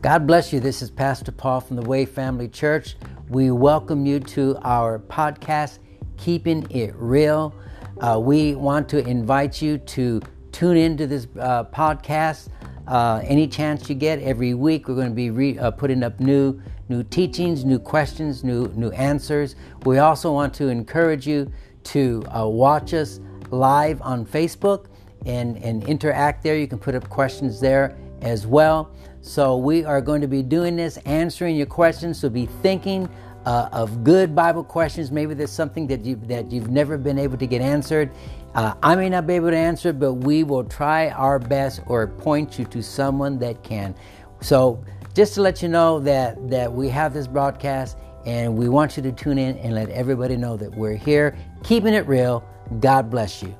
God bless you. This is Pastor Paul from the Way Family Church. We welcome you to our podcast, Keeping It Real. Uh, we want to invite you to tune into this uh, podcast uh, any chance you get. Every week, we're going to be re- uh, putting up new new teachings, new questions, new new answers. We also want to encourage you to uh, watch us live on Facebook and, and interact there. You can put up questions there as well. So we are going to be doing this, answering your questions. So be thinking uh, of good Bible questions. Maybe there's something that you that you've never been able to get answered. Uh, I may not be able to answer, but we will try our best or point you to someone that can. So just to let you know that that we have this broadcast and we want you to tune in and let everybody know that we're here, keeping it real. God bless you.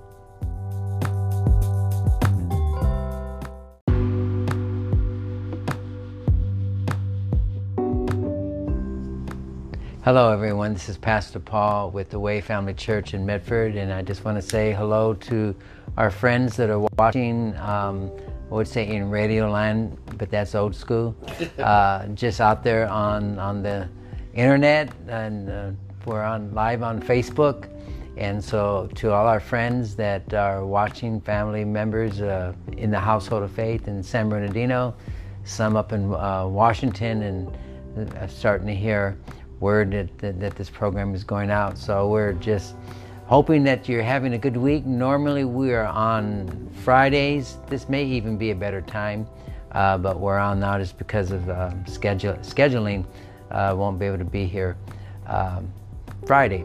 Hello, everyone. This is Pastor Paul with the Way Family Church in Medford, and I just want to say hello to our friends that are watching. Um, I would say in Radio Land, but that's old school. Uh, just out there on on the internet, and uh, we're on live on Facebook. And so, to all our friends that are watching, family members uh, in the household of faith in San Bernardino, some up in uh, Washington, and uh, starting to hear word that, that, that, this program is going out. So we're just hoping that you're having a good week. Normally we are on Fridays. This may even be a better time, uh, but we're on now just because of uh, schedule, scheduling. Uh, won't be able to be here um, Friday.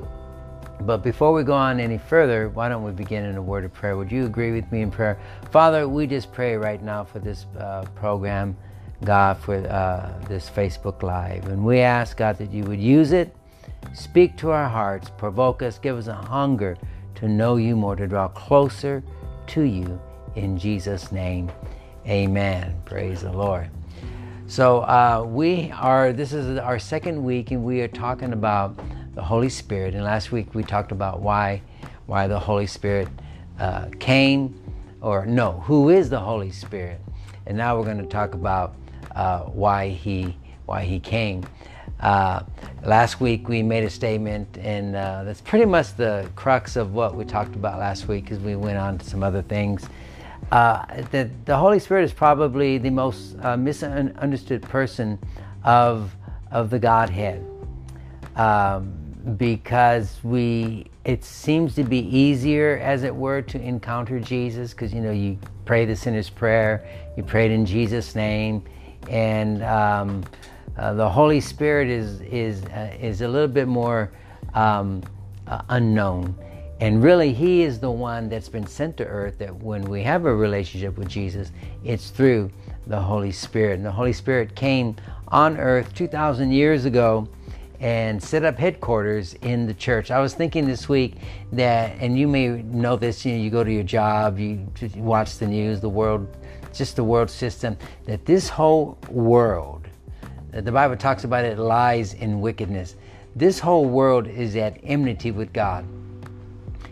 But before we go on any further, why don't we begin in a word of prayer? Would you agree with me in prayer? Father, we just pray right now for this uh, program. God, for uh, this Facebook Live. And we ask, God, that you would use it, speak to our hearts, provoke us, give us a hunger to know you more, to draw closer to you. In Jesus' name, amen. Praise the Lord. So, uh, we are, this is our second week, and we are talking about the Holy Spirit. And last week we talked about why, why the Holy Spirit uh, came, or no, who is the Holy Spirit. And now we're going to talk about why he why he came. Uh, last week we made a statement, and uh, that's pretty much the crux of what we talked about last week, because we went on to some other things. Uh, that the Holy Spirit is probably the most uh, misunderstood person of of the Godhead, um, because we it seems to be easier, as it were, to encounter Jesus, because you know you pray the sinner's prayer, you pray it in Jesus' name and um, uh, the Holy Spirit is is uh, is a little bit more um, uh, unknown. And really, He is the one that's been sent to earth. That when we have a relationship with Jesus, it's through the Holy Spirit. And the Holy Spirit came on earth 2,000 years ago and set up headquarters in the church. I was thinking this week that, and you may know this, you know, you go to your job, you watch the news, the world just the world system, that this whole world, that the Bible talks about it, lies in wickedness. This whole world is at enmity with God,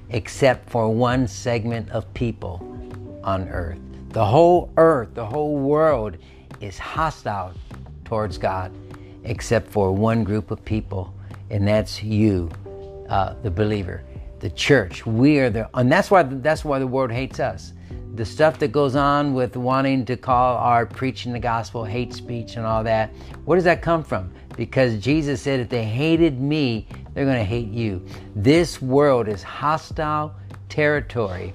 except for one segment of people on earth. The whole earth, the whole world is hostile towards God, except for one group of people, and that's you, uh, the believer, the church. We are the, and that's why that's why the world hates us the stuff that goes on with wanting to call our preaching the gospel hate speech and all that, where does that come from? Because Jesus said, if they hated me, they're going to hate you. This world is hostile territory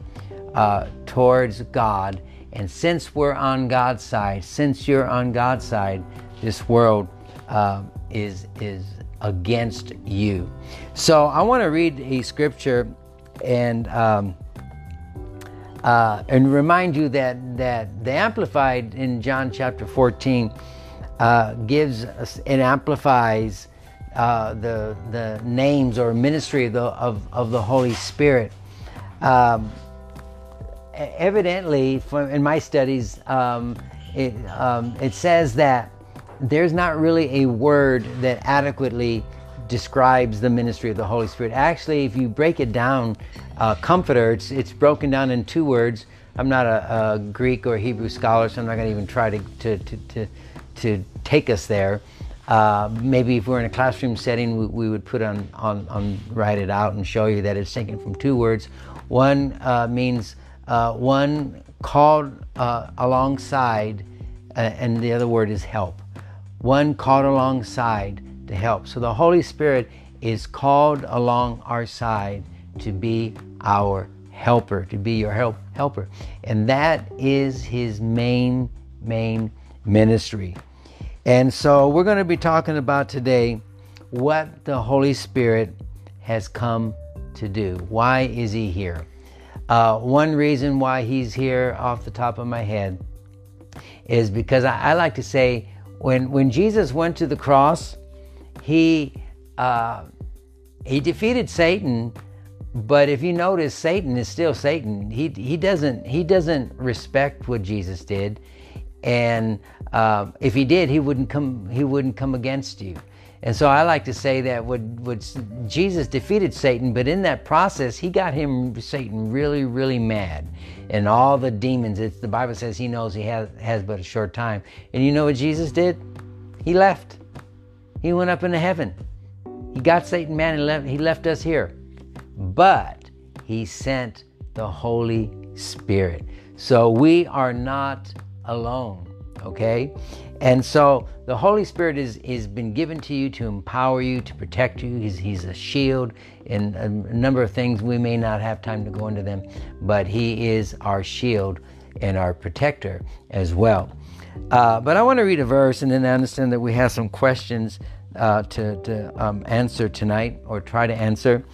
uh, towards God. And since we're on God's side, since you're on God's side, this world uh, is, is against you. So I want to read a scripture and. Um, uh, and remind you that, that the Amplified in John chapter 14 uh, gives us, and amplifies uh, the, the names or ministry of the, of, of the Holy Spirit. Um, evidently, from, in my studies, um, it, um, it says that there's not really a word that adequately describes the ministry of the Holy Spirit. Actually, if you break it down, uh, comforter, it's, it's broken down in two words. I'm not a, a, Greek or Hebrew scholar, so I'm not going to even try to, to, to, to, to take us there. Uh, maybe if we're in a classroom setting, we, we, would put on, on, on, write it out and show you that it's taken from two words. One uh, means uh, one called uh, alongside, uh, and the other word is help. One called alongside to help. So the Holy Spirit is called along our side to be our helper, to be your help helper. And that is his main, main ministry. And so we're going to be talking about today what the Holy Spirit has come to do. Why is he here? Uh, one reason why he's here off the top of my head is because I, I like to say when, when Jesus went to the cross, he, uh, he defeated Satan but if you notice, Satan is still Satan. He, he, doesn't, he doesn't respect what Jesus did. And uh, if he did, he wouldn't, come, he wouldn't come against you. And so I like to say that what, what Jesus defeated Satan, but in that process, he got him, Satan, really, really mad. And all the demons, it's, the Bible says he knows he has, has but a short time. And you know what Jesus did? He left. He went up into heaven. He got Satan man and left, he left us here but he sent the Holy Spirit. So we are not alone, okay? And so the Holy Spirit is, is been given to you to empower you, to protect you. He's, he's a shield in a number of things. We may not have time to go into them, but He is our shield and our protector as well. Uh, but I want to read a verse and then I understand that we have some questions uh, to, to um, answer tonight or try to answer.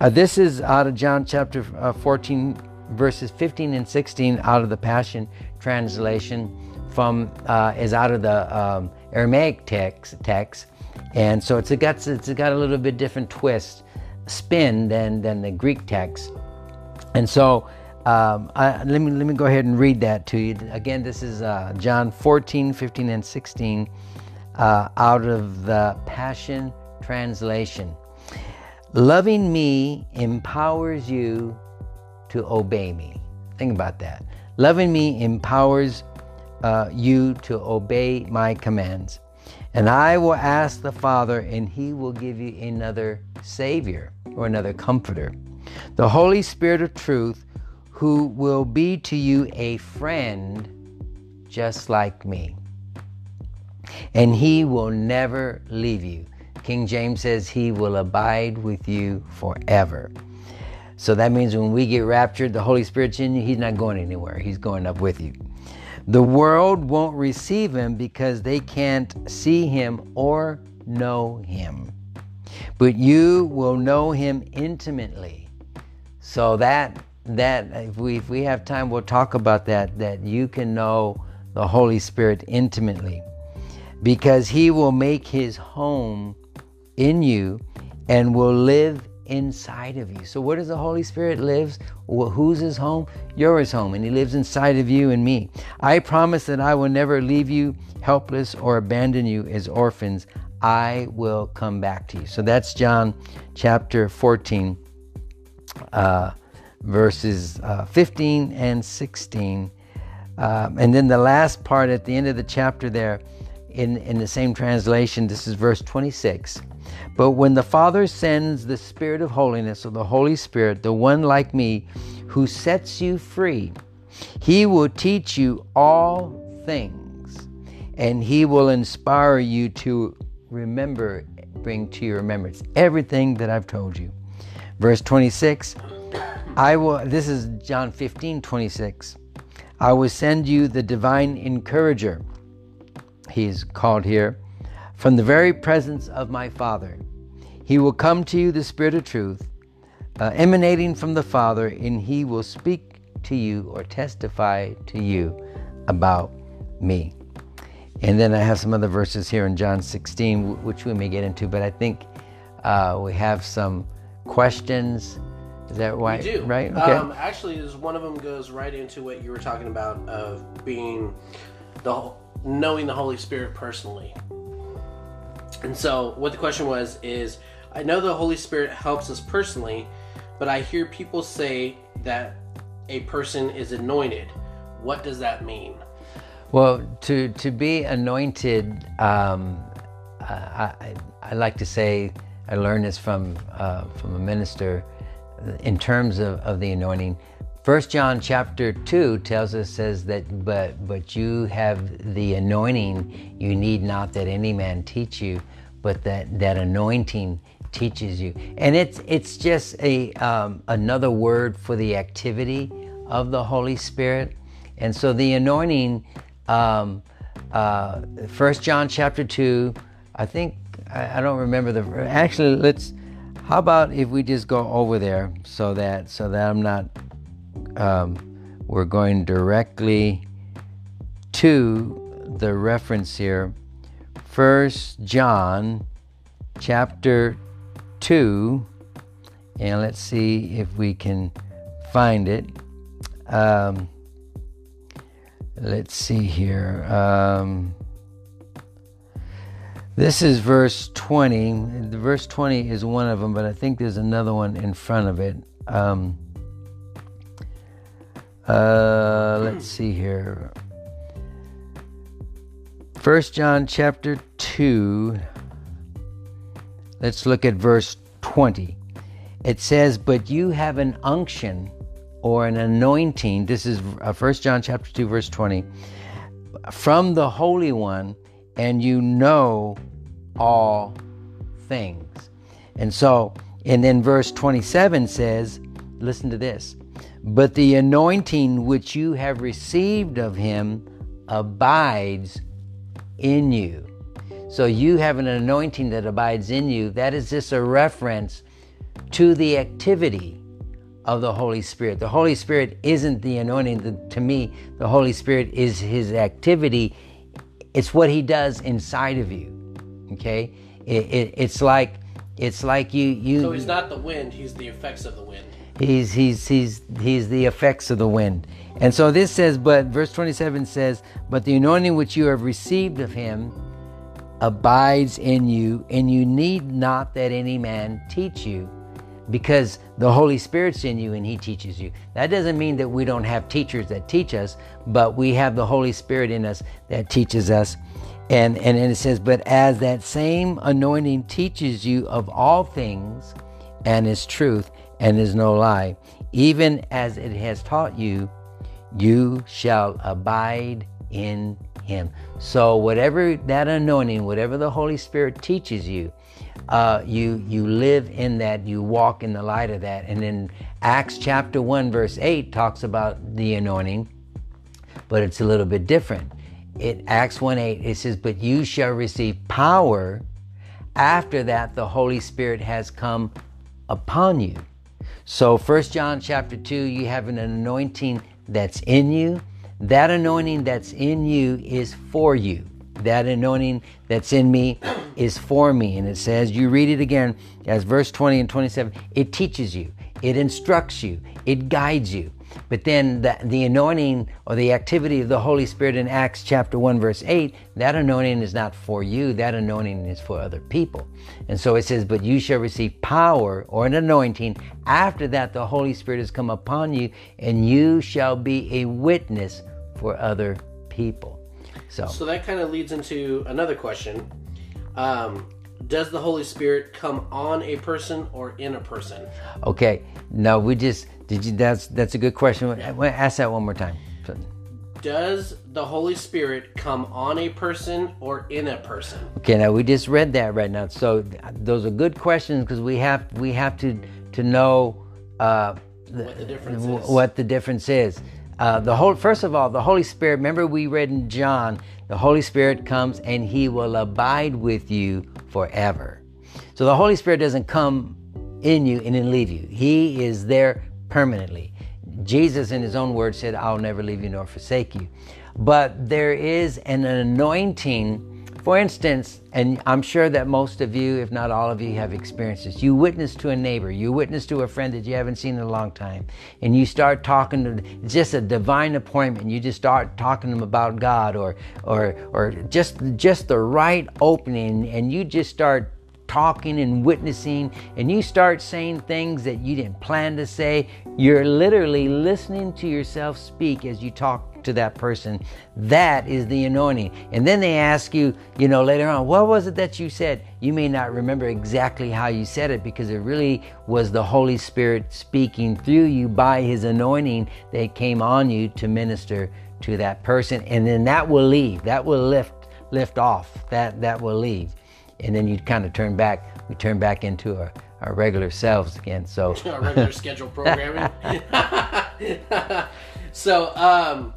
Uh, this is out of John chapter uh, 14, verses 15 and 16, out of the Passion Translation. From uh, is out of the um, Aramaic text, text, and so it's got it's got a little bit different twist, spin than than the Greek text, and so. Um, I, let me let me go ahead and read that to you again. This is uh, John 14, 15, and 16 uh, out of the Passion Translation. Loving me empowers you to obey me. Think about that. Loving me empowers uh, you to obey my commands. And I will ask the Father, and he will give you another Savior or another Comforter, the Holy Spirit of truth, who will be to you a friend just like me. And he will never leave you. King James says he will abide with you forever. So that means when we get raptured, the Holy Spirit's in you, he's not going anywhere. He's going up with you. The world won't receive him because they can't see him or know him. But you will know him intimately. So that that if we if we have time we'll talk about that that you can know the Holy Spirit intimately because he will make his home in you and will live inside of you. So where does the Holy Spirit lives? Who's his home? You're his home and he lives inside of you and me. I promise that I will never leave you helpless or abandon you as orphans. I will come back to you. So that's John chapter 14 uh, verses uh, 15 and 16. Um, and then the last part at the end of the chapter there in, in the same translation, this is verse 26. But when the Father sends the Spirit of holiness, or the Holy Spirit, the one like me, who sets you free, he will teach you all things, and he will inspire you to remember, bring to your remembrance everything that I've told you. Verse 26, I will, this is John 15, 26. I will send you the divine encourager, he's called here, from the very presence of my Father. He will come to you, the Spirit of truth, uh, emanating from the Father, and He will speak to you or testify to you about me. And then I have some other verses here in John 16, which we may get into, but I think uh, we have some questions. Is that right? We do. Right? Okay. Um, actually, one of them goes right into what you were talking about of being the knowing the Holy Spirit personally. And so, what the question was is I know the Holy Spirit helps us personally, but I hear people say that a person is anointed. What does that mean? Well, to to be anointed, um, I, I, like to say I learned this from uh, from a minister in terms of, of the anointing. First John chapter two tells us says that but but you have the anointing you need not that any man teach you, but that that anointing teaches you, and it's it's just a um, another word for the activity of the Holy Spirit, and so the anointing. Um, uh, First John chapter two, I think I, I don't remember the. Actually, let's. How about if we just go over there so that so that I'm not um, we're going directly to the reference here. First John chapter 2, and let's see if we can find it. Um, let's see here. Um, this is verse 20. The verse 20 is one of them, but I think there's another one in front of it. Um, uh, let's see here. First John chapter 2. Let's look at verse 20. It says, But you have an unction or an anointing. This is uh, First John chapter 2, verse 20. From the Holy One, and you know all things. And so, and then verse 27 says, Listen to this but the anointing which you have received of him abides in you. So you have an anointing that abides in you. That is just a reference to the activity of the Holy Spirit. The Holy Spirit isn't the anointing. The, to me, the Holy Spirit is his activity. It's what he does inside of you. Okay? It, it, it's like it's like you you. So he's not the wind. He's the effects of the wind. He's, he's, he's, he's the effects of the wind. And so this says, but verse 27 says, But the anointing which you have received of him abides in you, and you need not that any man teach you, because the Holy Spirit's in you and he teaches you. That doesn't mean that we don't have teachers that teach us, but we have the Holy Spirit in us that teaches us. And, and, and it says, But as that same anointing teaches you of all things and is truth, and is no lie. Even as it has taught you, you shall abide in him. So whatever that anointing, whatever the Holy Spirit teaches you, uh, you you live in that, you walk in the light of that. And then Acts chapter 1, verse 8 talks about the anointing, but it's a little bit different. It Acts 1 8, it says, But you shall receive power after that the Holy Spirit has come upon you. So First John chapter 2, you have an anointing that's in you. That anointing that's in you is for you. That anointing that's in me is for me. And it says, you read it again as verse 20 and 27, it teaches you, it instructs you, it guides you. But then the, the anointing or the activity of the Holy Spirit in Acts chapter 1, verse 8, that anointing is not for you, that anointing is for other people. And so it says, But you shall receive power or an anointing. After that, the Holy Spirit has come upon you, and you shall be a witness for other people. So, so that kind of leads into another question. Um, does the Holy Spirit come on a person or in a person? Okay, no, we just did you? That's that's a good question. Ask that one more time. Does the Holy Spirit come on a person or in a person? Okay, now we just read that right now. So those are good questions because we have we have to to know uh, what the difference is. What the difference is. Uh, the whole first of all, the Holy Spirit. Remember, we read in John, the Holy Spirit comes and He will abide with you forever. So the Holy Spirit doesn't come in you and then leave you. He is there permanently. Jesus, in his own words, said, I'll never leave you nor forsake you. But there is an anointing. For instance, and I'm sure that most of you, if not all of you, have experienced this. You witness to a neighbor, you witness to a friend that you haven't seen in a long time, and you start talking to just a divine appointment. You just start talking to them about God or or or just just the right opening, and you just start talking and witnessing and you start saying things that you didn't plan to say, you're literally listening to yourself speak as you talk to that person. That is the anointing. And then they ask you, you know, later on, what was it that you said? You may not remember exactly how you said it because it really was the Holy Spirit speaking through you by His anointing that came on you to minister to that person. And then that will leave. That will lift lift off. That that will leave. And then you kind of turn back. We turn back into our, our regular selves again. So our regular schedule programming. so um,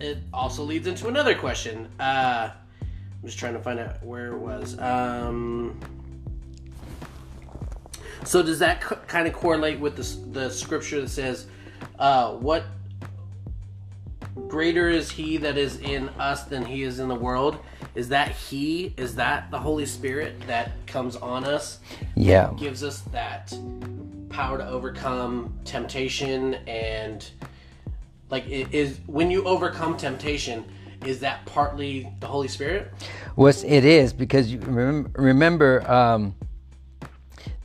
it also leads into another question. Uh, I'm just trying to find out where it was. Um, so does that c- kind of correlate with the, the scripture that says, uh, "What greater is He that is in us than He is in the world"? Is that He? Is that the Holy Spirit that comes on us? yeah, gives us that power to overcome temptation and like it is when you overcome temptation is that partly the holy spirit was it is because you remember, remember um,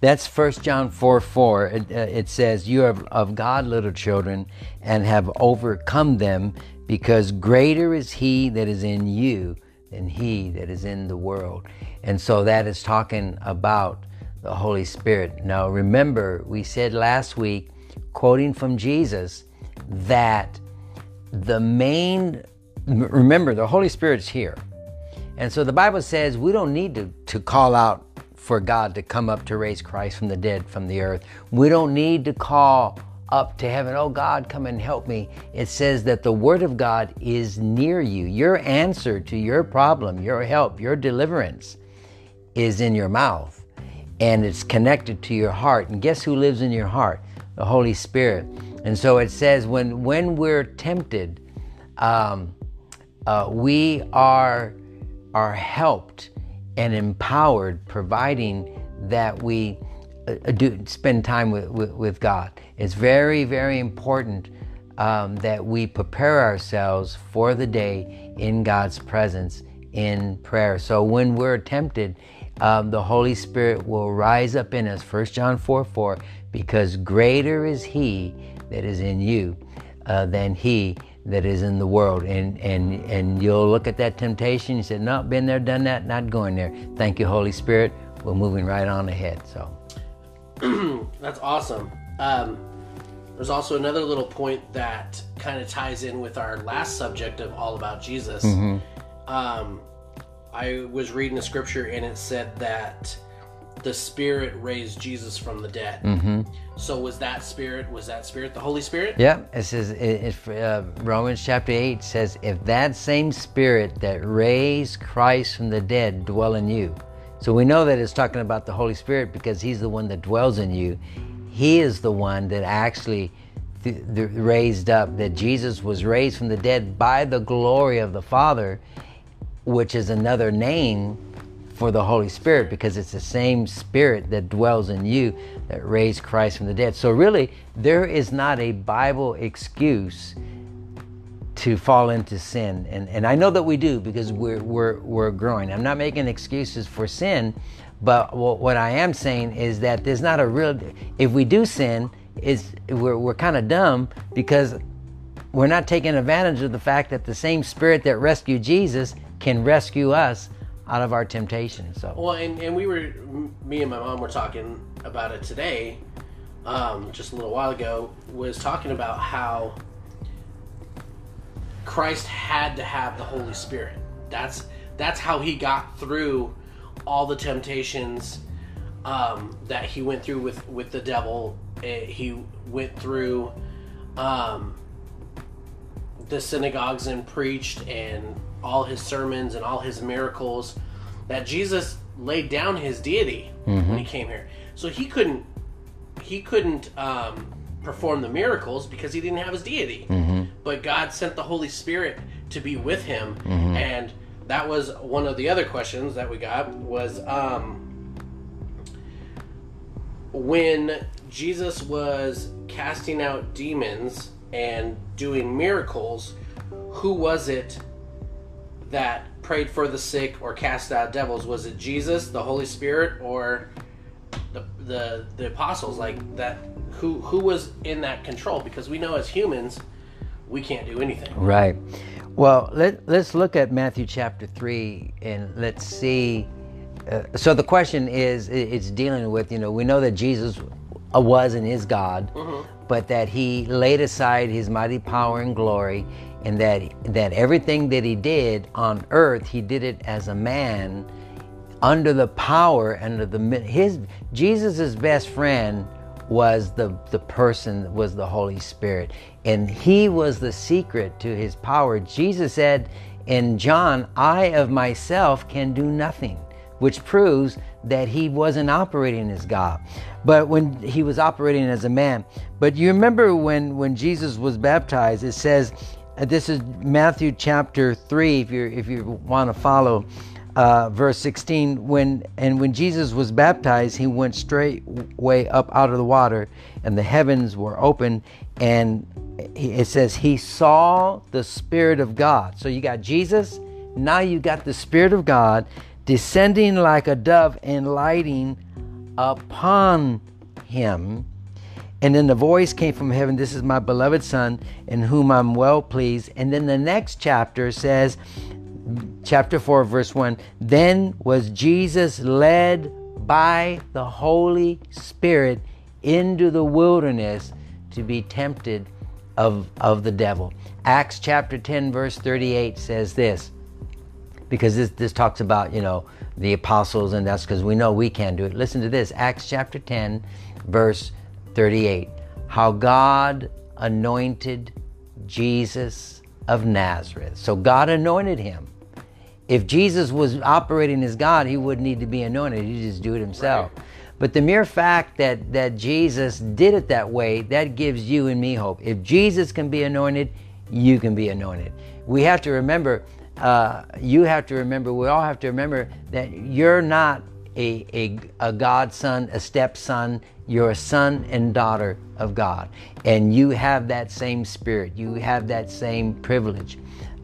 that's First John four four. It, uh, it says, "You are of God, little children, and have overcome them, because greater is He that is in you than he that is in the world." And so that is talking about the Holy Spirit. Now, remember, we said last week, quoting from Jesus, that the main remember the Holy Spirit's here. And so the Bible says we don't need to, to call out for God to come up to raise Christ from the dead from the earth. We don't need to call up to heaven, oh God, come and help me. It says that the Word of God is near you. Your answer to your problem, your help, your deliverance is in your mouth and it's connected to your heart. And guess who lives in your heart? The Holy Spirit. And so it says when, when we're tempted, um, uh, we are, are helped and empowered, providing that we do spend time with, with, with, God. It's very, very important um, that we prepare ourselves for the day in God's presence in prayer. So when we're tempted, um, the Holy Spirit will rise up in us. 1 John 4 4, because greater is He that is in you uh, than He that is in the world. And, and, and you'll look at that temptation, you say, No, been there, done that, not going there. Thank you, Holy Spirit. We're moving right on ahead. So that's awesome. Um, there's also another little point that kind of ties in with our last subject of all about Jesus. Mm-hmm. Um, I was reading a scripture and it said that the Spirit raised Jesus from the dead. Mm-hmm. So was that Spirit? Was that Spirit the Holy Spirit? Yeah, it says it, it, uh, Romans chapter eight says, "If that same Spirit that raised Christ from the dead dwell in you." So we know that it's talking about the Holy Spirit because He's the one that dwells in you. He is the one that actually th- th- raised up. That Jesus was raised from the dead by the glory of the Father, which is another name for the Holy Spirit because it's the same Spirit that dwells in you that raised Christ from the dead. So, really, there is not a Bible excuse to fall into sin. And, and I know that we do because we're, we're, we're growing. I'm not making excuses for sin, but what I am saying is that there's not a real, if we do sin, is we're, we're kind of dumb because we're not taking advantage of the fact that the same spirit that rescued Jesus can rescue us out of our temptation. So well, and, and we were me and my mom were talking about it today, um, just a little while ago. Was talking about how Christ had to have the Holy Spirit. That's that's how he got through all the temptations um, that he went through with with the devil. It, he went through um, the synagogues and preached and all his sermons and all his miracles that Jesus laid down his deity mm-hmm. when he came here. So he couldn't he couldn't um, perform the miracles because he didn't have his deity. Mm-hmm. But God sent the Holy Spirit to be with him, mm-hmm. and that was one of the other questions that we got was um, when Jesus was casting out demons and doing miracles. Who was it that prayed for the sick or cast out devils? Was it Jesus, the Holy Spirit, or the the, the apostles? Like that, who who was in that control? Because we know as humans, we can't do anything. Right. Well, let, let's look at Matthew chapter 3 and let's see. Uh, so the question is it's dealing with, you know, we know that Jesus was and is God, mm-hmm. but that he laid aside his mighty power and glory and that that everything that he did on earth, he did it as a man under the power under the his Jesus's best friend was the the person was the Holy Spirit and he was the secret to his power. Jesus said in John, I of myself can do nothing, which proves that he wasn't operating as God, but when he was operating as a man. But you remember when when Jesus was baptized, it says uh, this is Matthew chapter 3 if you if you want to follow uh, verse 16 when and when jesus was baptized he went straight way up out of the water and the heavens were open and it says he saw the spirit of god. So you got jesus now you got the spirit of god descending like a dove and lighting upon him. And then the voice came from heaven this is my beloved son in whom i'm well pleased. And then the next chapter says chapter 4, verse 1 Then was Jesus led by the Holy Spirit into the wilderness to be tempted of, of the devil. Acts chapter 10, verse 38 says this because this, this talks about, you know, the apostles, and that's because we know we can't do it. Listen to this Acts chapter 10, verse 38. How God anointed Jesus of Nazareth. So God anointed him if Jesus was operating as God, he wouldn't need to be anointed. He'd just do it himself. Right. But the mere fact that, that Jesus did it that way, that gives you and me hope. If Jesus can be anointed, you can be anointed. We have to remember, uh, you have to remember, we all have to remember that you're not a, a, a godson, a stepson. You're a son and daughter of God. And you have that same spirit. You have that same privilege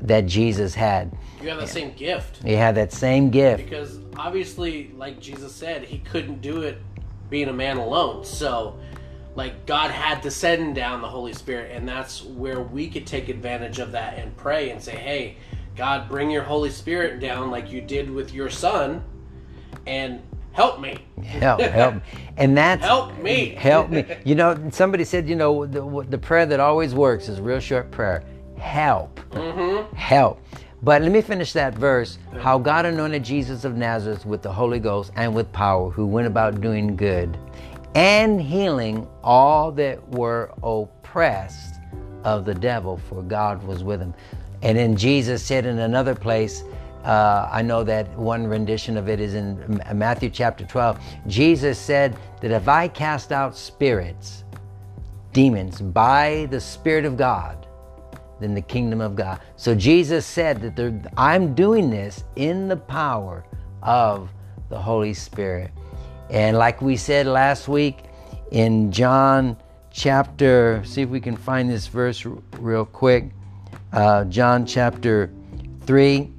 that Jesus had. You have the same gift. He had that same gift. Because obviously, like Jesus said, he couldn't do it being a man alone. So, like, God had to send down the Holy Spirit, and that's where we could take advantage of that and pray and say, hey, God, bring your Holy Spirit down like you did with your son, and help me. help, help. And that's help me. help me. You know, somebody said, you know, the, the prayer that always works is a real short prayer. Help. Mm-hmm. Help. But let me finish that verse. How God anointed Jesus of Nazareth with the Holy Ghost and with power, who went about doing good and healing all that were oppressed of the devil, for God was with him. And then Jesus said in another place, uh, I know that one rendition of it is in Matthew chapter 12. Jesus said that if I cast out spirits, demons, by the Spirit of God, than the kingdom of God. So Jesus said that I'm doing this in the power of the Holy Spirit. And like we said last week in John chapter, see if we can find this verse real quick. Uh, John chapter 3,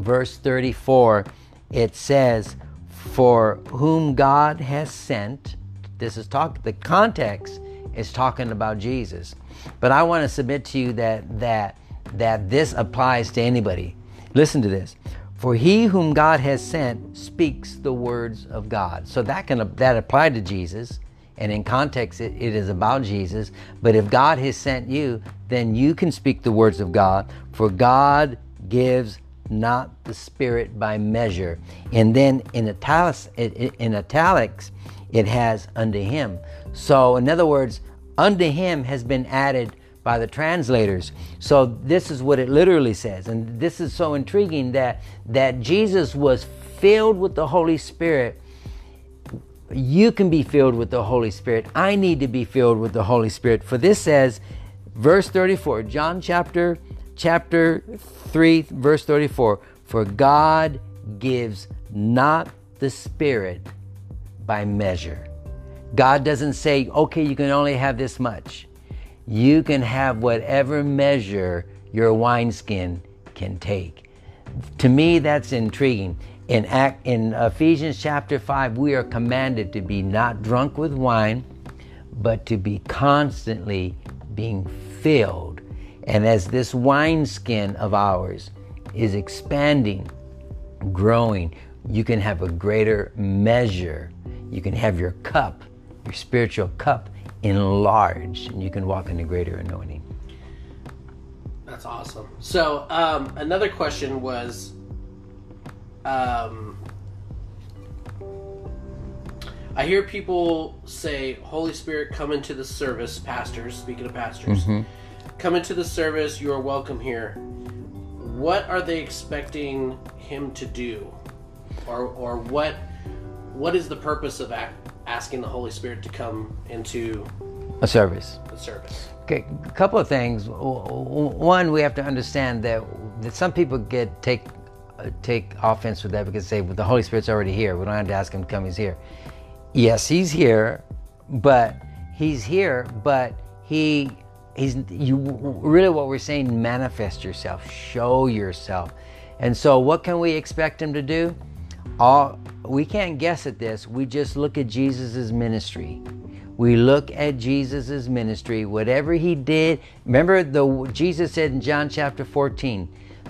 verse 34, it says, For whom God has sent, this is talk, the context is talking about Jesus. But I want to submit to you that that that this applies to anybody. Listen to this. For he whom God has sent speaks the words of God. So that can that applied to Jesus, and in context it, it is about Jesus. But if God has sent you, then you can speak the words of God. For God gives not the Spirit by measure. And then in italics, in italics, it has unto him. So in other words, unto him has been added by the translators. So this is what it literally says. And this is so intriguing that that Jesus was filled with the Holy Spirit. You can be filled with the Holy Spirit. I need to be filled with the Holy Spirit. For this says verse 34, John chapter chapter 3 verse 34, for God gives not the spirit by measure. God doesn't say, okay, you can only have this much. You can have whatever measure your wineskin can take. To me, that's intriguing. In, Act, in Ephesians chapter 5, we are commanded to be not drunk with wine, but to be constantly being filled. And as this wineskin of ours is expanding, growing, you can have a greater measure. You can have your cup, your spiritual cup, enlarged, and you can walk in a greater anointing. That's awesome. So, um, another question was um, I hear people say, Holy Spirit, come into the service, pastors, speaking of pastors, come into the service, you are welcome here. What are they expecting him to do? Or, or what what is the purpose of ac asking the Holy Spirit to come into A service. the service? Okay, a couple of things. One, we have to understand that, that some people get take uh, take offense with that because they say, well, the Holy Spirit's already here. We don't have to ask him to come. He's here. Yes, he's here, but he's here, but he he's you really what we're saying. Manifest yourself, show yourself, and so what can we expect him to do? All we can't guess at this. We just look at Jesus's ministry. We look at Jesus's ministry, whatever he did. Remember the Jesus said in John chapter 14,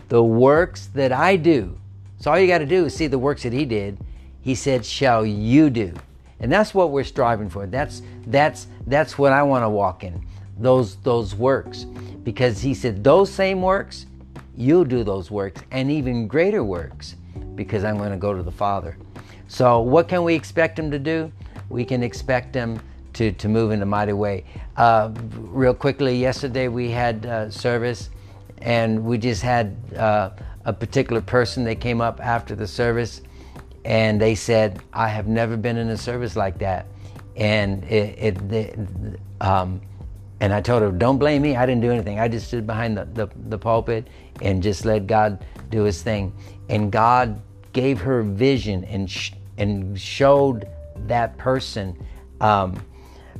"The works that I do." So all you got to do is see the works that he did. He said, "Shall you do?" And that's what we're striving for. That's that's that's what I want to walk in. Those those works. Because he said those same works, you'll do those works and even greater works because I'm going to go to the Father. So what can we expect him to do? We can expect him to, to move in a mighty way. Uh, real quickly, yesterday we had uh, service and we just had uh, a particular person that came up after the service and they said, I have never been in a service like that. And it, it, it um, and I told her, don't blame me. I didn't do anything. I just stood behind the, the, the pulpit and just let God do his thing. And God gave her vision and, sh- and showed that person. Um,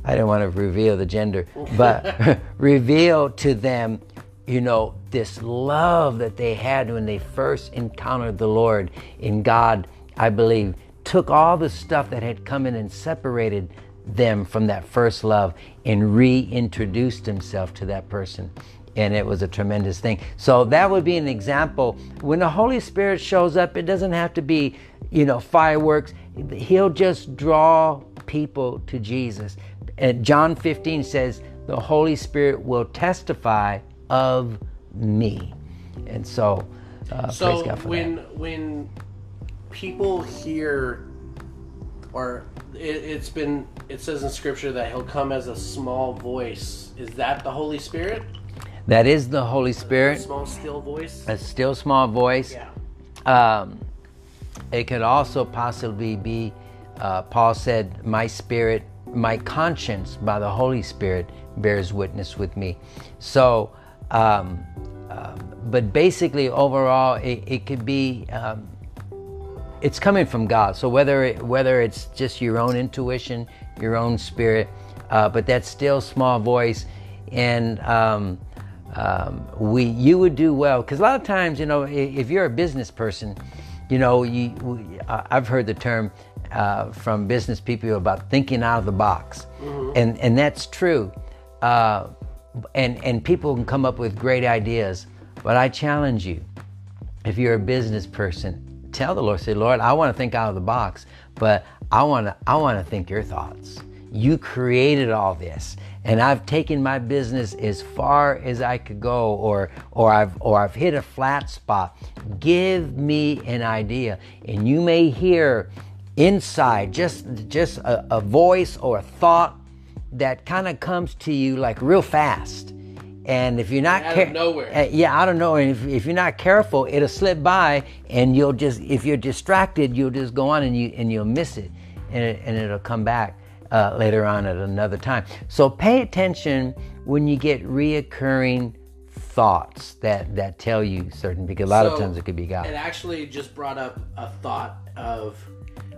I don't want to reveal the gender, but reveal to them, you know, this love that they had when they first encountered the Lord in God, I believe, took all the stuff that had come in and separated them from that first love and reintroduced himself to that person. And it was a tremendous thing. So that would be an example. When the Holy Spirit shows up, it doesn't have to be, you know, fireworks. He'll just draw people to Jesus. And John 15 says, the Holy Spirit will testify of me. And so, uh, So praise God for when that. when people hear, or it, it's been it says in Scripture that he'll come as a small voice. Is that the Holy Spirit? That is the Holy Spirit, Small still voice. a still small voice. Yeah. Um, it could also possibly be, uh, Paul said, My spirit, my conscience by the Holy Spirit bears witness with me. So, um, um, but basically, overall, it, it could be. Um, it's coming from God. So whether it, whether it's just your own intuition, your own spirit, uh, but that still small voice, and um, um, we you would do well because a lot of times you know if you're a business person, you know you I've heard the term uh, from business people about thinking out of the box, and and that's true, uh, and and people can come up with great ideas, but I challenge you if you're a business person, tell the Lord, say, Lord, I want to think out of the box, but I want to I want to think your thoughts. You created all this, and I've taken my business as far as I could go, or or I've or I've hit a flat spot. Give me an idea, and you may hear inside just just a, a voice or a thought that kind of comes to you like real fast. And if you're not Out of nowhere. uh, yeah, I don't know. And if, if you're not careful, it'll slip by, and you'll just if you're distracted, you'll just go on and you and you'll miss it, and it, and it'll come back uh, later on at another time. So pay attention when you get reoccurring thoughts that that tell you certain because a lot of times it could be God. It actually just brought up a thought of.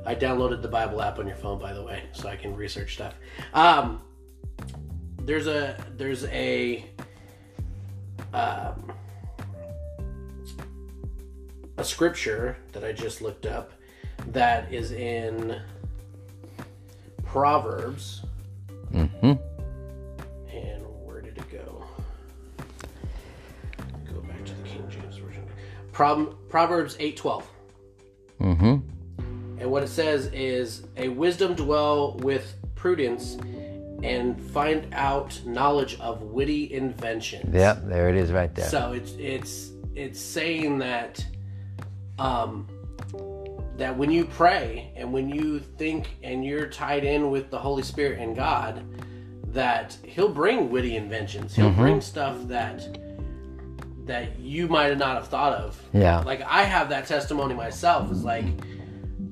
I downloaded the Bible app on your phone, by the way, so I can research stuff. Um, there's a there's a um, a scripture that I just looked up that is in Proverbs. Mm-hmm. And where did it go? Go back to the King James version. Pro- Proverbs eight twelve. Mm-hmm. And what it says is, "A wisdom dwell with prudence." and find out knowledge of witty inventions. Yep, there it is right there. So it's it's it's saying that um that when you pray and when you think and you're tied in with the Holy Spirit and God, that He'll bring witty inventions. He'll mm-hmm. bring stuff that that you might not have thought of. Yeah. Like I have that testimony myself. Is like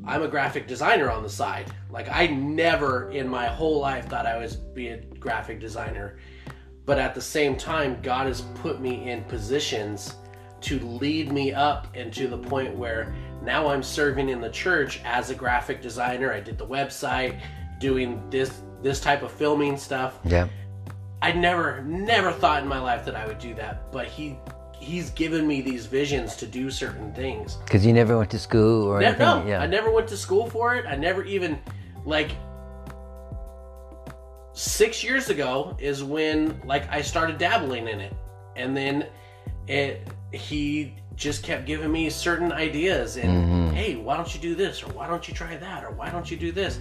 I'm a graphic designer on the side. Like I never in my whole life thought I was be a graphic designer. But at the same time, God has put me in positions to lead me up and to the point where now I'm serving in the church as a graphic designer. I did the website, doing this this type of filming stuff. Yeah. I never never thought in my life that I would do that, but he he's given me these visions to do certain things. Because you never went to school or Ne- anything. no, yeah. I never went to school for it. I never even like six years ago is when like I started dabbling in it, and then it he just kept giving me certain ideas and mm-hmm. hey, why don't you do this or why don't you try that or why don't you do this,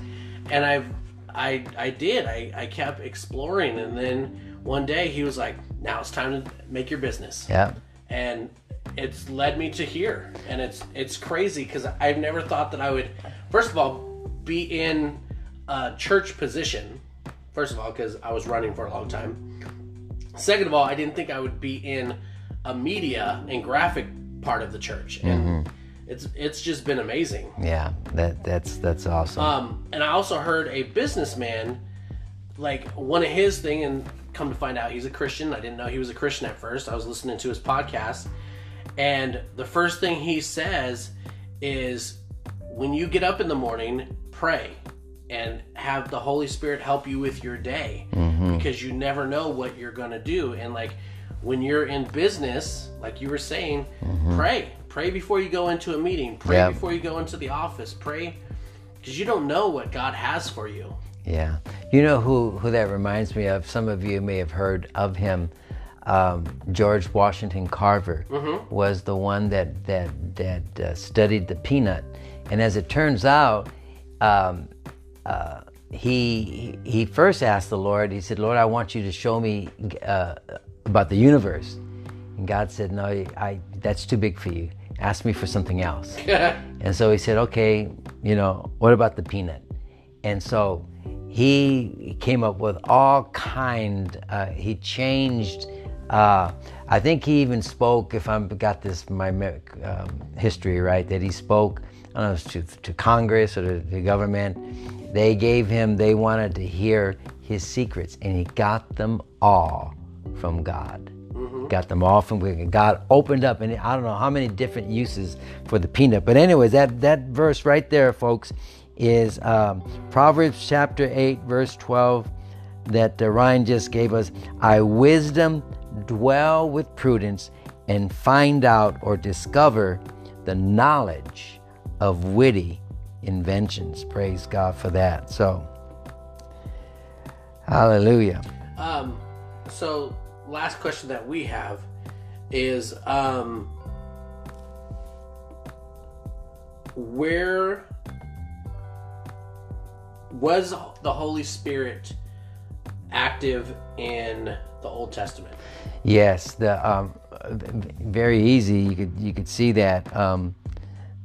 and I've I I did. I I kept exploring. And then one day he was like, now it's time to make your business. Yeah. and it's led me to here. And it's it's crazy because i've never thought that i would first of all be in a church position first of all because i was running for a long time. Second of all i didn't think i would be in a media and graphic part of the church and it's it's just been amazing Yeah. That that's that's awesome. um, and I also heard a businessman, like one of his thing, and come to find out he's a Christian. I didn't know he was a Christian at first. I was listening to his podcast, and the first thing he says is, when you get up in the morning, pray and have the Holy Spirit help you with your day because you never know what you're gonna do. And like when you're in business, like you were saying, pray. Pray before you go into a meeting. Pray Yeah. before you go into the office. Pray because you don't know what God has for you. Yeah. You know who, who that reminds me of? Some of you may have heard of him. Um, George Washington Carver was the one that, that, that uh, studied the peanut. And as it turns out, um, uh, he, he first asked the Lord, he said, Lord, I want you to show me uh, about the universe. And God said, No, I, that's too big for you. Ask me for something else. And so he said, okay, you know, what about the peanut? And so he came up with all kind. Uh, he changed. Uh, I think he even spoke. If I got this my um, history right, that he spoke. I don't know, to, to Congress or to the government. They gave him. They wanted to hear his secrets, and he got them all from God. Got them all from God. God opened up, and I don't know how many different uses for the peanut. But anyways, that that verse right there, folks, is um, Proverbs chapter eight, verse twelve, that uh, Ryan just gave us. I wisdom dwell with prudence, and find out or discover the knowledge of witty inventions. Praise God for that. So, Hallelujah. Um, so last question that we have is um, where was the Holy Spirit active in the Old Testament? Yes, the um, very easy. You could you could see that. Um,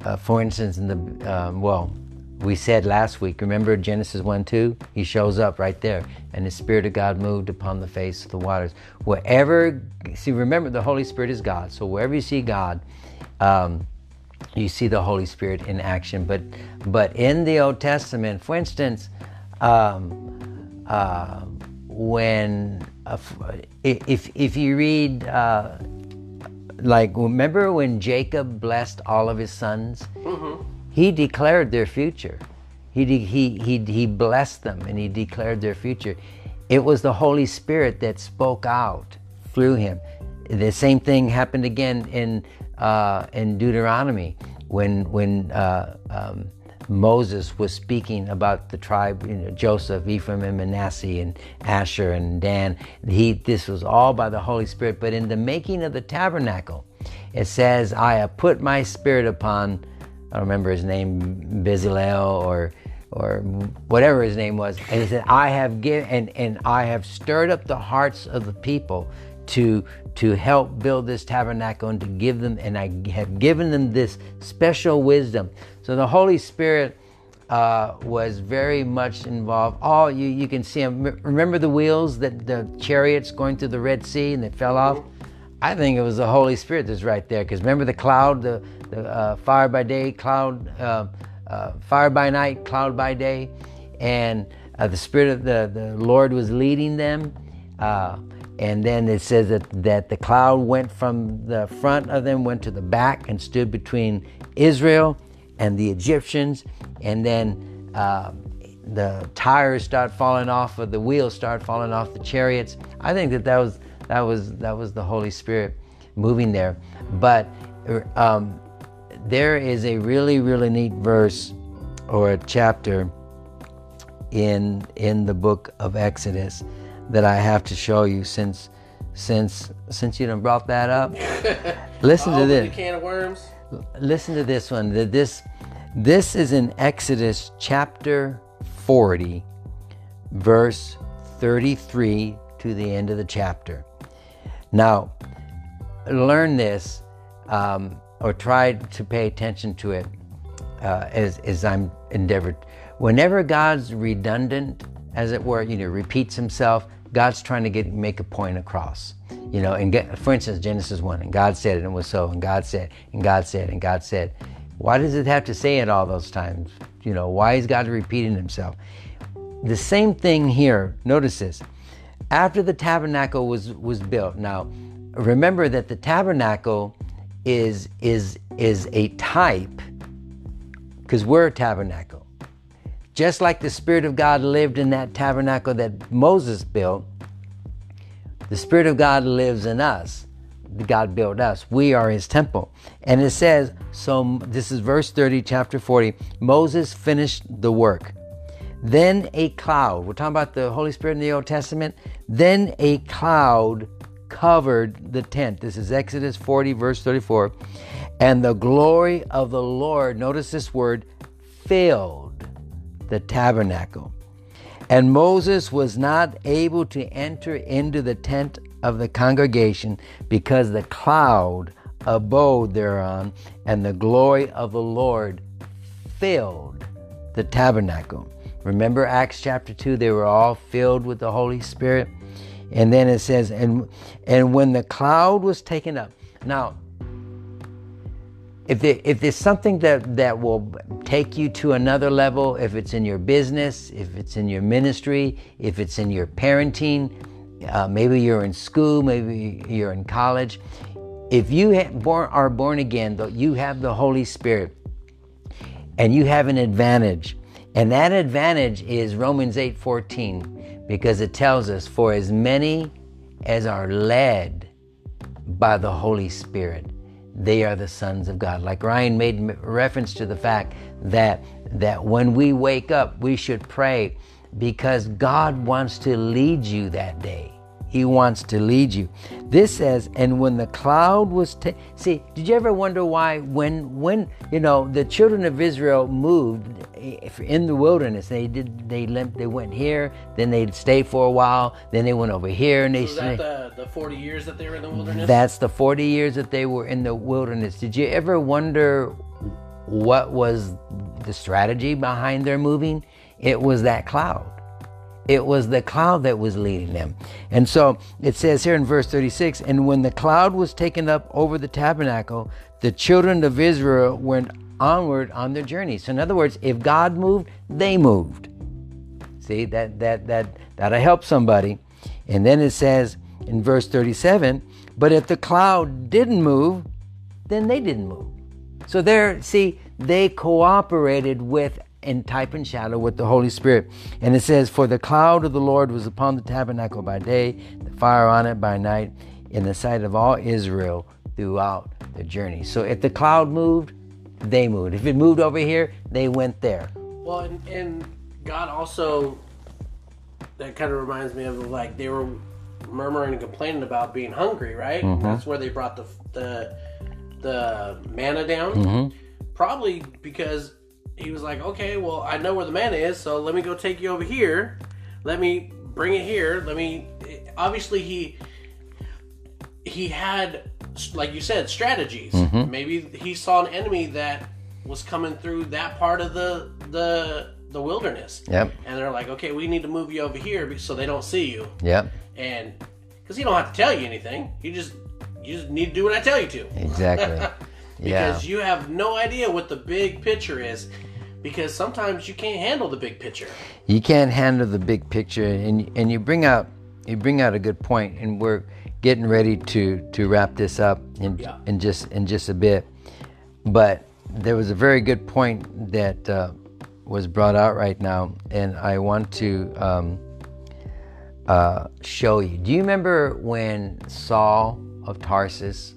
uh, for instance, in the um, well, we said last week. Remember Genesis one two. He shows up right there, and the Spirit of God moved upon the face of the waters. Wherever, see, remember the Holy Spirit is God. So wherever you see God, um, you see the Holy Spirit in action. But but in the Old Testament, for instance. Um, uh, when uh, if if you read uh, like remember when Jacob blessed all of his sons, he declared their future. He de- he he he blessed them and he declared their future. It was the Holy Spirit that spoke out through him. The same thing happened again in uh, in Deuteronomy when when uh, um, Moses was speaking about the tribe, you know, Joseph, Ephraim, and Manasseh, and Asher, and Dan. He, this was all by the Holy Spirit. But in the making of the tabernacle, it says, I have put my spirit upon, I don't remember his name, Bezalel or or whatever his name was. And he said, I have given and, and I have stirred up the hearts of the people to to help build this tabernacle and to give them and I have given them this special wisdom. So the Holy Spirit uh, was very much involved. Oh, you, you can see them. Remember the wheels that the chariots going through the Red Sea and they fell off? I think it was the Holy Spirit that's right there. Because remember the cloud, the, the uh, fire by day, cloud, uh, uh, fire by night, cloud by day, and uh, the Spirit of the, the Lord was leading them. And then it says that, that the cloud went from the front of them, went to the back, and stood between Israel and the Egyptians. And then uh, the tires start falling off of the wheels start falling off the chariots. I think that that was that was that was the holy spirit moving there. But um, there is a really really neat verse or a chapter in in the book of exodus that i have to show you since since since you done brought that up. Listen to this. can of worms. Listen to this one. That this this is in Exodus chapter 40, verse 33 to the end of the chapter. Now, learn this um, or try to pay attention to it uh, as, as I'm endeavored. Whenever God's redundant, as it were, you know, repeats himself, God's trying to get make a point across. You know, and get, for instance, Genesis 1, and God said it, and it was so, and God said, and God said, and God said. Why does it have to say it all those times? You know, why is God repeating himself? The same thing here. Notice this. After the tabernacle was was built. Now, remember that the tabernacle is is is a type because we're a tabernacle. Just like the Spirit of God lived in that tabernacle that Moses built, the Spirit of God lives in us. God built us. We are his temple. And it says, so this is verse 30, chapter 40. Moses finished the work. Then a cloud, we're talking about the Holy Spirit in the Old Testament. Then a cloud covered the tent. This is Exodus 40, verse 34. And the glory of the Lord, notice this word, filled the tabernacle. And Moses was not able to enter into the tent of the congregation because the cloud abode thereon, and the glory of the Lord filled the tabernacle. Remember Acts chapter 2, they were all filled with the Holy Spirit. And then it says, and and when the cloud was taken up. Now, if, there, if there's something that, that will take you to another level, if it's in your business, if it's in your ministry, if it's in your parenting, uh, maybe you're in school, maybe you're in college. If you born, are born again, though, you have the Holy Spirit and you have an advantage. And that advantage is Romans 8 14, because it tells us, For as many as are led by the Holy Spirit, they are the sons of God. Like Ryan made reference to the fact that, that when we wake up, we should pray because God wants to lead you that day. He wants to lead you. This says, and when the cloud was ta- see, did you ever wonder why when when you know the children of Israel moved in the wilderness, they did they limped, they went here, then they'd stay for a while, then they went over here and they. So that the, the forty years that they were in the wilderness. That's the forty years that they were in the wilderness. Did you ever wonder what was the strategy behind their moving? It was that cloud. It was the cloud that was leading them. And so it says here in verse 36 And when the cloud was taken up over the tabernacle, the children of Israel went onward on their journey. So, in other words, if God moved, they moved. See, that, that, that, that'll help somebody. And then it says in verse 37 But if the cloud didn't move, then they didn't move. So, there, see, they cooperated with in type and shadow with the Holy Spirit. And it says, For the cloud of the Lord was upon the tabernacle by day, the fire on it by night, in the sight of all Israel throughout the journey. So if the cloud moved, they moved. If it moved over here, they went there. Well, and, and God also, that kind of reminds me of like they were murmuring and complaining about being hungry, right? Mm-hmm. That's where they brought the, the the manna down. Mm-hmm. Probably because he was like, okay, well, I know where the man is, so let me go take you over here. Let me bring it here. Let me. Obviously, he he had, like you said, strategies. Mm-hmm. Maybe he saw an enemy that was coming through that part of the the the wilderness. Yep. And they're like, okay, we need to move you over here so they don't see you. Yep. And because he don't have to tell you anything, you just you just need to do what I tell you to. Exactly. yeah. because you have no idea what the big picture is because sometimes you can't handle the big picture you can't handle the big picture and and you bring out you bring out a good point and we're getting ready to to wrap this up in Yeah. in just in just a bit but there was a very good point that uh, was brought out right now and i want to um, uh, show you do you remember when saul of tarsus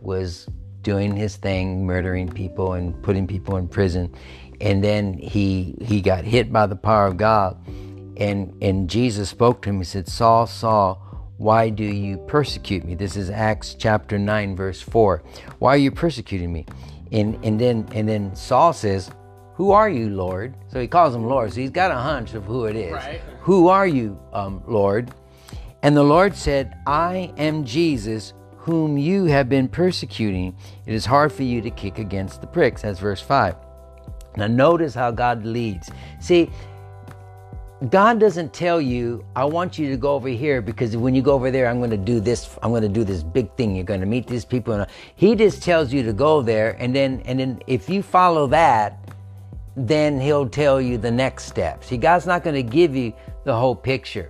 was doing his thing, murdering people and putting people in prison, and then he he got hit by the power of God, and and Jesus spoke to him. He said, "Saul, Saul, why do you persecute me?" This is Acts chapter nine, verse four. Why are you persecuting me? And and then and then Saul says, "Who are you, Lord?" So he calls him Lord. So he's got a hunch of who it is. Right. Who are you, um, Lord? And the Lord said, I am Jesus whom you have been persecuting. It is hard for you to kick against the pricks. That's verse 5. Now, notice how God leads. See, God doesn't tell you, I want you to go over here because when you go over there, I'm going to do this. I'm going to do this big thing. You're going to meet these people. Uh, he just tells you to go there. And then, and then if you follow that, then he'll tell you the next steps. See, God's not going to give you the whole picture.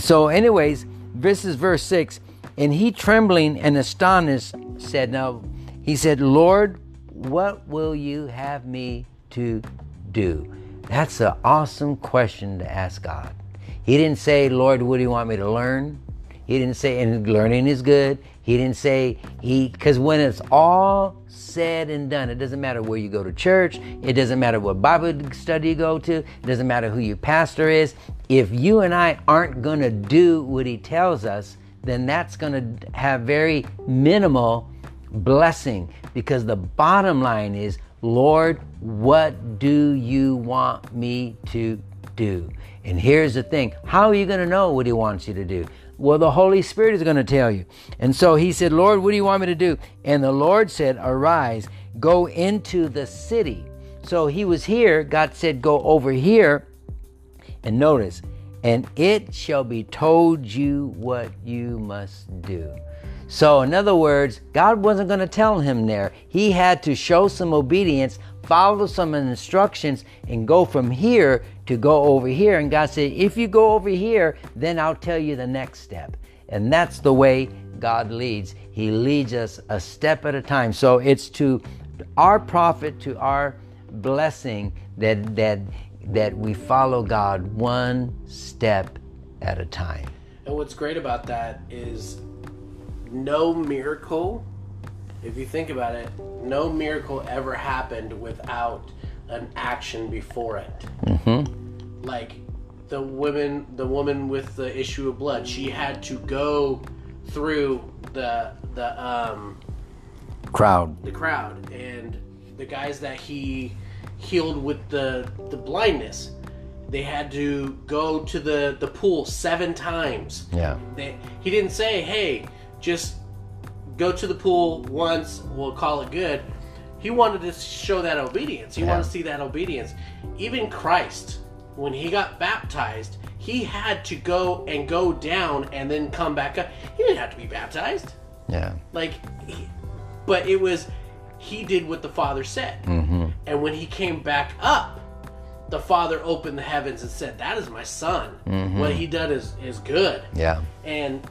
So, anyways, this is verse 6. And he, trembling and astonished, said, Now, he said, Lord, what will you have me to do? That's an awesome question to ask God. He didn't say, Lord, what do you want me to learn? He didn't say, and learning is good. He didn't say, he, because when it's all said and done, it doesn't matter where you go to church, it doesn't matter what Bible study you go to, it doesn't matter who your pastor is. If you and I aren't going to do what he tells us, then that's going to have very minimal blessing because the bottom line is, Lord, what do you want me to do? And here's the thing how are you going to know what he wants you to do? Well, the Holy Spirit is going to tell you. And so he said, Lord, what do you want me to do? And the Lord said, Arise, go into the city. So he was here. God said, Go over here. And notice, and it shall be told you what you must do. So, in other words, God wasn't going to tell him there. He had to show some obedience, follow some instructions, and go from here to go over here. And God said, if you go over here, then I'll tell you the next step. And that's the way God leads. He leads us a step at a time. So, it's to our profit, to our blessing that that that we follow God one step at a time. and what's great about that is no miracle if you think about it no miracle ever happened without an action before it Mm-hmm. like the woman the woman with the issue of blood she had to go through the the um Crowd. the crowd and the guys that he healed with the the blindness. They had to go to the the pool seven times. Yeah. they, he didn't say hey just go to the pool once we'll call it good. He wanted to show that obedience. He Yeah. wanted to see that obedience. Even christ when he got baptized he had to go and go down and then come back up. He didn't have to be baptized. Yeah. like he, but it was he did what the father said Mm-hmm. and when he came back up the father opened the heavens and said that is my son Mm-hmm. what he done is is good Yeah. and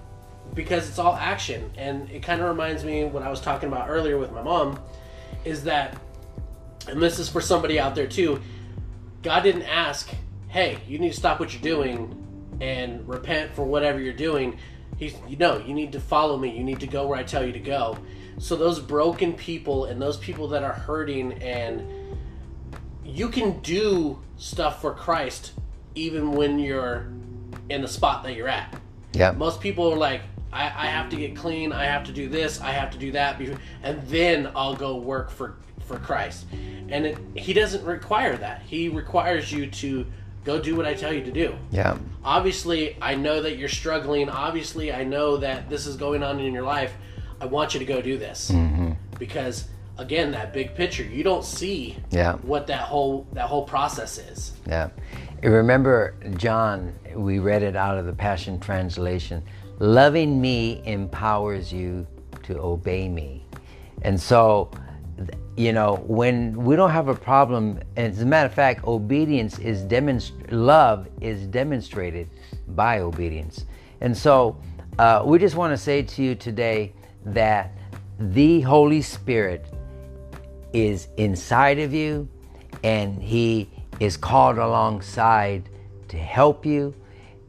because it's all action and it kind of reminds me what i was talking about earlier with my mom is that and this is for somebody out there too god didn't ask hey you need to stop what you're doing and repent for whatever you're doing he's you know you need to follow me you need to go where i tell you to go so those broken people and those people that are hurting and you can do stuff for christ even when you're in the spot that you're at Yeah. most people are like, I, I have to get clean. I have to do this. I have to do that, and then I'll go work for for Christ. And it, He doesn't require that. He requires you to go do what I tell you to do. Yeah. Obviously, I know that you're struggling. Obviously, I know that this is going on in your life. I want you to go do this mm-hmm. because again, that big picture, you don't see yeah. what that whole that whole process is. Yeah. Remember, John, we read it out of the Passion Translation. Loving me empowers you to obey me. And so, you know, when we don't have a problem, as a matter of fact, obedience is demonstrated, love is demonstrated by obedience. And so, uh, we just want to say to you today that the Holy Spirit is inside of you and He is called alongside to help you.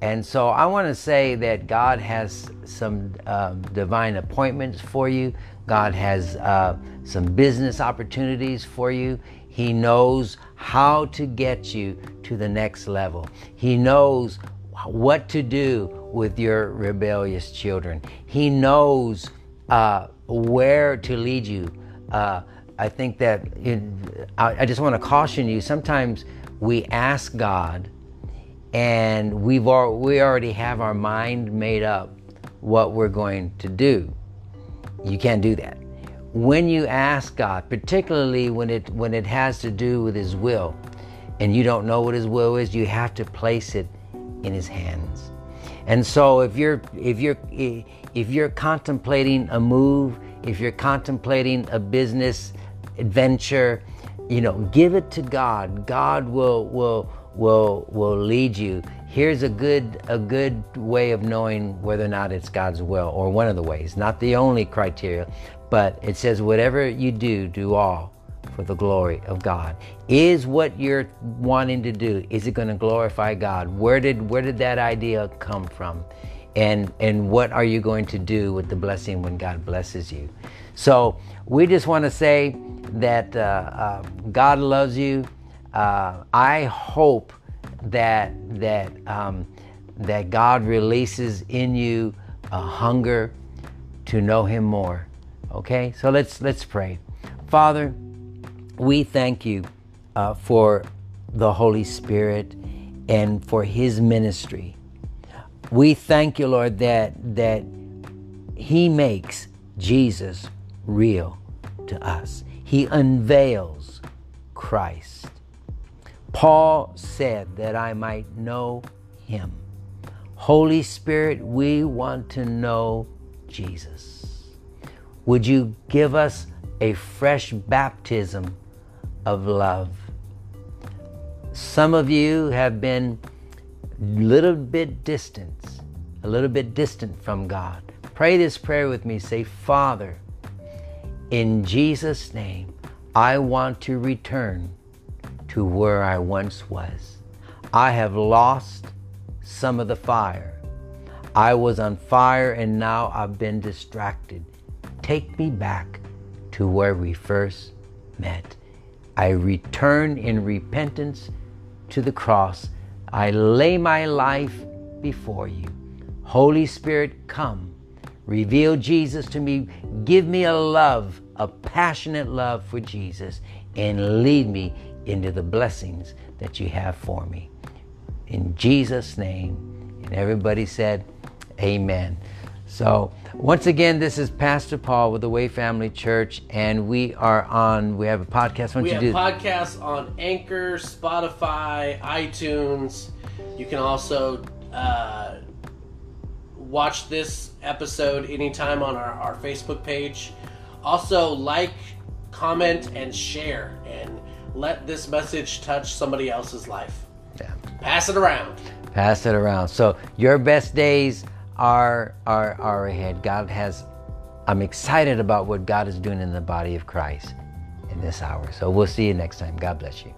And so I want to say that God has some um, divine appointments for you. God has uh, some business opportunities for you. He knows how to get you to the next level. He knows what to do with your rebellious children. He knows uh, where to lead you. Uh, I think that in, I, I just want to caution you. Sometimes we ask God, and we've al- we already have our mind made up what we're going to do. You can't do that. When you ask God, particularly when it when it has to do with His will, and you don't know what His will is, you have to place it in His hands. And so, if you're if you're if you're contemplating a move, if you're contemplating a business adventure, you know, give it to God. God will will will will lead you. Here's a good a good way of knowing whether or not it's God's will, or one of the ways, not the only criteria, but it says whatever you do, do all for the glory of God. Is what you're wanting to do, is it going to glorify God? Where did where did that idea come from? And and what are you going to do with the blessing when God blesses you? So we just want to say that uh, uh, God loves you. Uh, I hope that that um, that God releases in you a hunger to know Him more. Okay, so let's let's pray. Father, we thank you uh, for the Holy Spirit and for His ministry. We thank you, Lord, that that He makes Jesus real to us. He unveils Christ. Paul said that I might know him. Holy Spirit, we want to know Jesus. Would you give us a fresh baptism of love? Some of you have been a little bit distant, a little bit distant from God. Pray this prayer with me. Say, Father, in Jesus' name, I want to return to where I once was. I have lost some of the fire. I was on fire and now I've been distracted. Take me back to where we first met. I return in repentance to the cross. I lay my life before you. Holy Spirit, come. Reveal Jesus to me. Give me a love a passionate love for Jesus and lead me into the blessings that you have for me. In Jesus' name. And everybody said, Amen. So, once again, this is Pastor Paul with the Way Family Church, and we are on. We have a podcast. we have do? podcasts on Anchor, Spotify, iTunes. You can also uh, watch this episode anytime on our, our Facebook page. Also, like, comment, and share, and let this message touch somebody else's life. Yeah. Pass it around. Pass it around. So your best days are are are ahead. God has. I'm excited about what God is doing in the body of Christ in this hour. So we'll see you next time. God bless you.